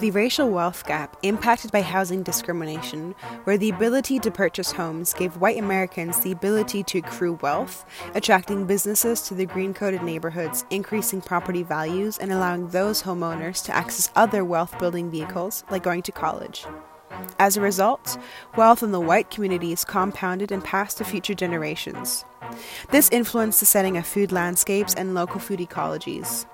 The racial wealth gap impacted by housing discrimination, where the ability to purchase homes gave white Americans the ability to accrue wealth, attracting businesses to the green coded neighborhoods, increasing property values, and allowing those homeowners to access other wealth building vehicles like going to college. As a result, wealth in the white community is compounded and passed to future generations. This influenced the setting of food landscapes and local food ecologies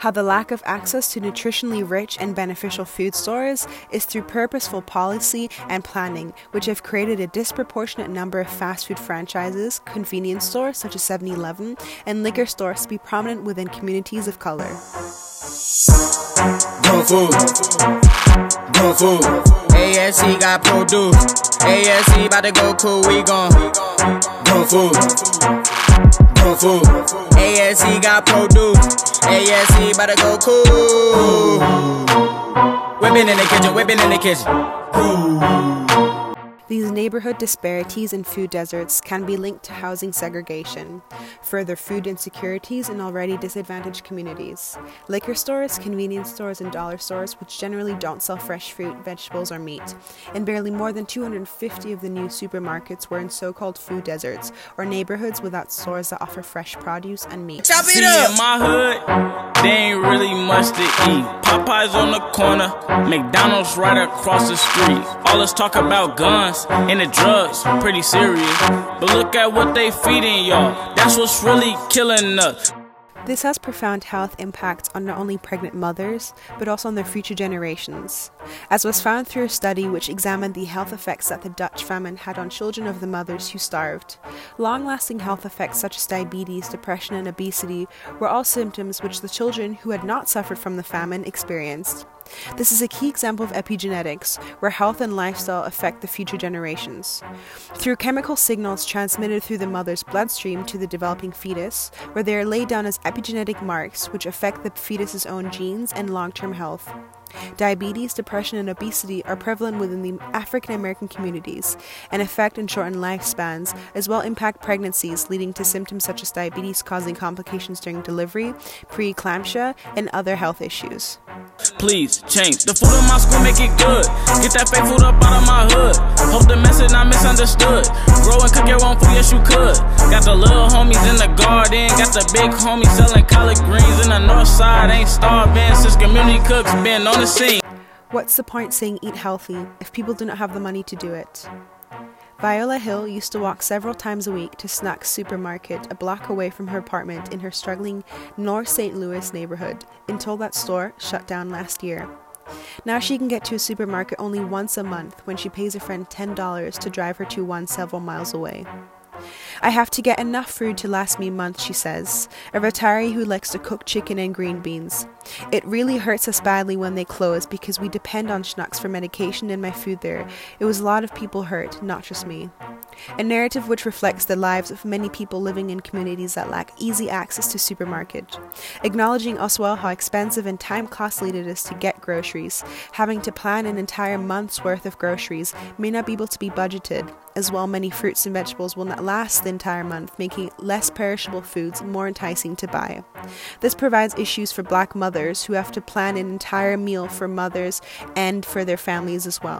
how the lack of access to nutritionally rich and beneficial food stores is through purposeful policy and planning, which have created a disproportionate number of fast food franchises, convenience stores such as 7 Eleven, and liquor stores to be prominent within communities of color. Good food. Good food. AFC got produce. AFC about to go cool, we gon' Good food. Good food. AFC got produce. AFC about to go cool. Whipping in the kitchen, whipping in the kitchen. These neighborhood disparities in food deserts can be linked to housing segregation, further food insecurities in already disadvantaged communities, liquor stores, convenience stores, and dollar stores, which generally don't sell fresh fruit, vegetables, or meat, and barely more than 250 of the new supermarkets were in so called food deserts, or neighborhoods without stores that offer fresh produce and meat. Chop it up! in my hood, they ain't really much to eat. Popeyes on the corner, McDonald's right across the street. All this talk about guns and the drugs, pretty serious. But look at what they feeding y'all. That's what's really killing us. This has profound health impacts on not only pregnant mothers, but also on their future generations, as was found through a study which examined the health effects that the Dutch famine had on children of the mothers who starved. Long lasting health effects such as diabetes, depression, and obesity were all symptoms which the children who had not suffered from the famine experienced. This is a key example of epigenetics, where health and lifestyle affect the future generations. Through chemical signals transmitted through the mother's bloodstream to the developing fetus, where they are laid down as epigenetic marks which affect the fetus's own genes and long term health. Diabetes, depression, and obesity are prevalent within the African American communities and affect and shorten lifespans, as well impact pregnancies, leading to symptoms such as diabetes causing complications during delivery, preeclampsia, and other health issues. Please change the food in my school, make it good. Get that fake food up out of my hood. Hope the message not misunderstood. Grow and cook your own food, yes you could. Got the little homies in the garden, got the big homies selling collard greens in the north side. Ain't starving since community cooks been on the scene. What's the point saying eat healthy if people do not have the money to do it? Viola Hill used to walk several times a week to Schnucks Supermarket a block away from her apartment in her struggling North St. Louis neighborhood until that store shut down last year. Now she can get to a supermarket only once a month when she pays a friend $10 to drive her to one several miles away. I have to get enough food to last me a month, she says, a retiree who likes to cook chicken and green beans. It really hurts us badly when they close because we depend on Schnucks for medication and my food there. It was a lot of people hurt, not just me. A narrative which reflects the lives of many people living in communities that lack easy access to supermarket. Acknowledging as well how expensive and time costly it is to get groceries, having to plan an entire month's worth of groceries may not be able to be budgeted, as well many fruits and vegetables will not last entire month, making less perishable foods more enticing to buy. This provides issues for black mothers who have to plan an entire meal for mothers and for their families as well.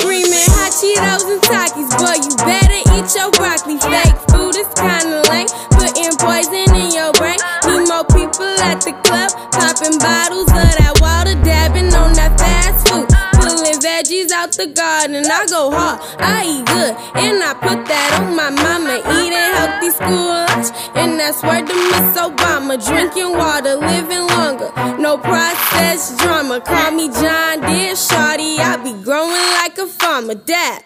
hot Cheetos and Takis, boy, you better eat your broccoli. Fake food is kinda lame, putting poison in your brain. Need more people at the club, popping bottles of that water, dabbing on that fast food veggies out the garden. I go hard, I eat good, and I put that on my mama. Eating healthy school lunch, and that's where the Miss Obama. Drinking water, living longer, no processed drama. Call me John Deere, shorty. I be growing like a farmer. Dad.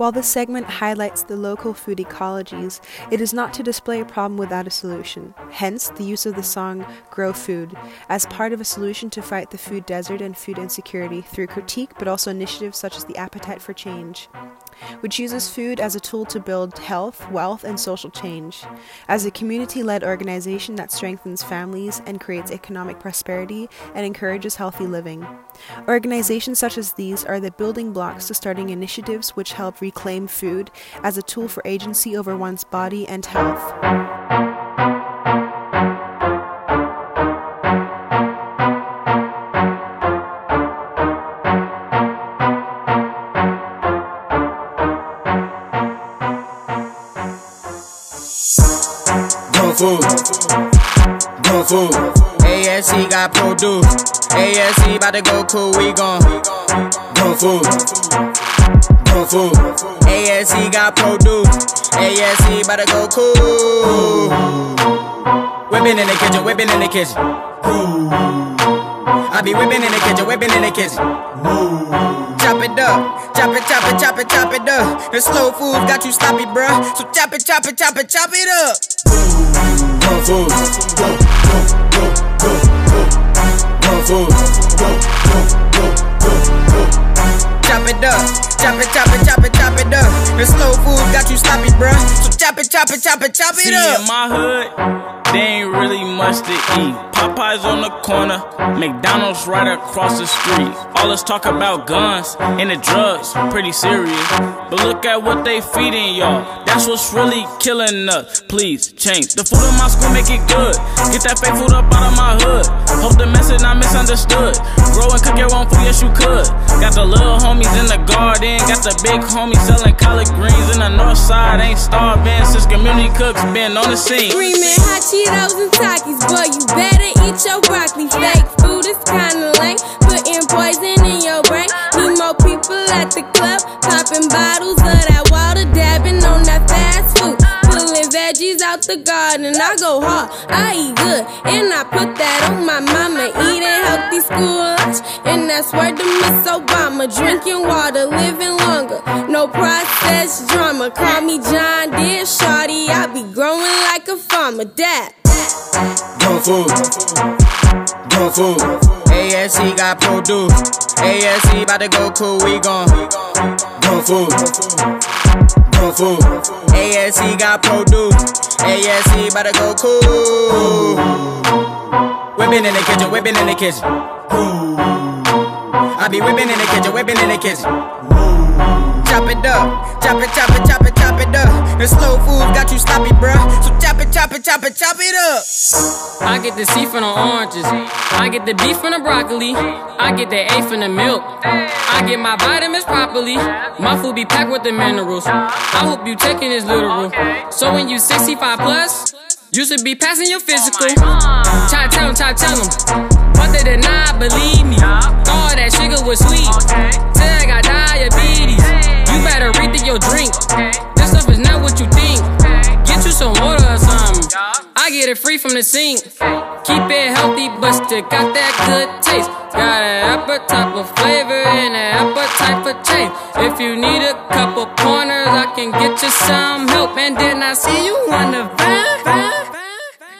While this segment highlights the local food ecologies, it is not to display a problem without a solution. Hence, the use of the song Grow Food as part of a solution to fight the food desert and food insecurity through critique but also initiatives such as the Appetite for Change which uses food as a tool to build health, wealth, and social change. As a community led organization that strengthens families and creates economic prosperity and encourages healthy living. Organizations such as these are the building blocks to starting initiatives which help reclaim food as a tool for agency over one's body and health. food. Good food. AFC got produce. AFC about to go cool. We gon' good food. Grown food. AFC got produce. AFC about to go cool. Whipping in the kitchen, whipping in the kitchen. I be whipping in the kitchen, whipping in the kitchen. Chop it up, chop it, chop it, chop it, chop it up. The slow foods got you sloppy, bruh. So chop it, chop it, chop it, chop it up. Grown food. Grown food. Chop it up, chop it, chop it, chop it, chop it up. The slow foods got you sloppy, bruh. So chop it, chop it, chop it, chop it See, up. in my hood, they ain't really much to eat. Popeyes on the corner, McDonald's right across the street. All this talk about guns and the drugs, pretty serious. But look at what they feeding y'all. That's what's really killing us. Please change. The food in my school make it good. Get that fake food up out of my hood. Hope the message not misunderstood. Grow and cook your own food, yes you could. Got the little homies in the garden. Got the big homies selling collard greens in the north side. Ain't starving since community cooks been on the scene. Screaming hot Cheetos and Takis, boy, you better eat your broccoli. Fake food is kinda lame, putting poison in your brain. Need more people at the club, popping bottles of that water, dabbing on that fast food. Pulling veggies out the garden, I go hard, I eat good, and I put that on my mama. Eating healthy school lunch, and that's where to Miss Obama. Drinking water, living longer, no processed drama. Call me John Deere, shorty, I be growing like a farmer. Dad. Grown food. Grown food. AFC got produce. AFC about to go cool, we gon' grown food. Grown food. AFC got produce. AFC about to go cool. Whipping in the kitchen, whipping in the kitchen. I be whipping in the kitchen, whipping in the kitchen. Chop it up, chop it, chop it, chop it, chop it up. The slow foods got you sloppy, bruh. So chop it, chop it, chop it, chop it up. I get the C from the oranges. I get the B from the broccoli. I get the A from the milk. I get my vitamins properly. My food be packed with the minerals. I hope you taking this literal. So when you 65 plus, you should be passing your physical. Try tell them, try tell them. But they did not believe me. All that sugar was sweet. Till I got diabetes. You better rethink your drink. It free from the sink. Keep it healthy, but still got that good taste. Got an appetite for flavor and an appetite for change. If you need a couple pointers, I can get you some help. And then I see you on the van.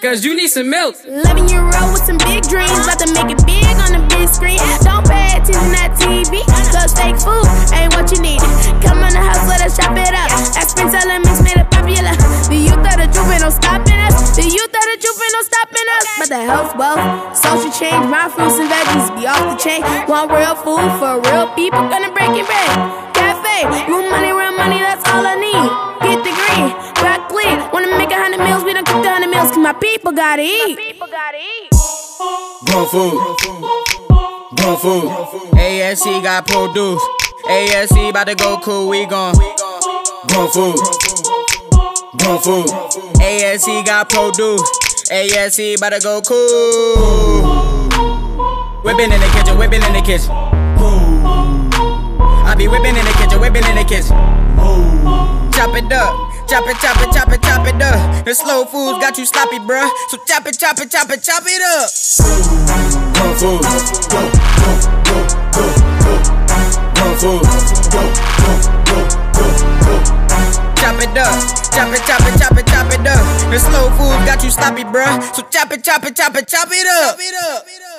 Cause you need some milk. 11 year old with some big dreams, about to make it big on the big screen. Don't pay attention to that TV, cause fake food ain't what you need. Come on the house, let us health, wealth, social change, my fruits and veggies be off the chain. Want real food for real people, gonna break it bread. Cafe, real money, real money, that's all I need. Get the green, broccoli. Wanna make a hundred meals, we done cooked a hundred meals, cause my people gotta eat. People gotta eat. Grown food. Grown food. AFC got produce. AFC about to go cool, we gon' grown food. Grown food. AFC got produce. AFC about to go cool. Whipping in the kitchen, whipping in the kitchen. I be whipping in the kitchen, whipping in the kitchen. Chop it up, chop it, chop it, chop it, chop it up. The slow foods got you sloppy, bruh. So chop it, chop it, chop it, chop it up. Grown food. You sloppy, bruh. So chop it, chop it, chop it, chop it up. Chop it up.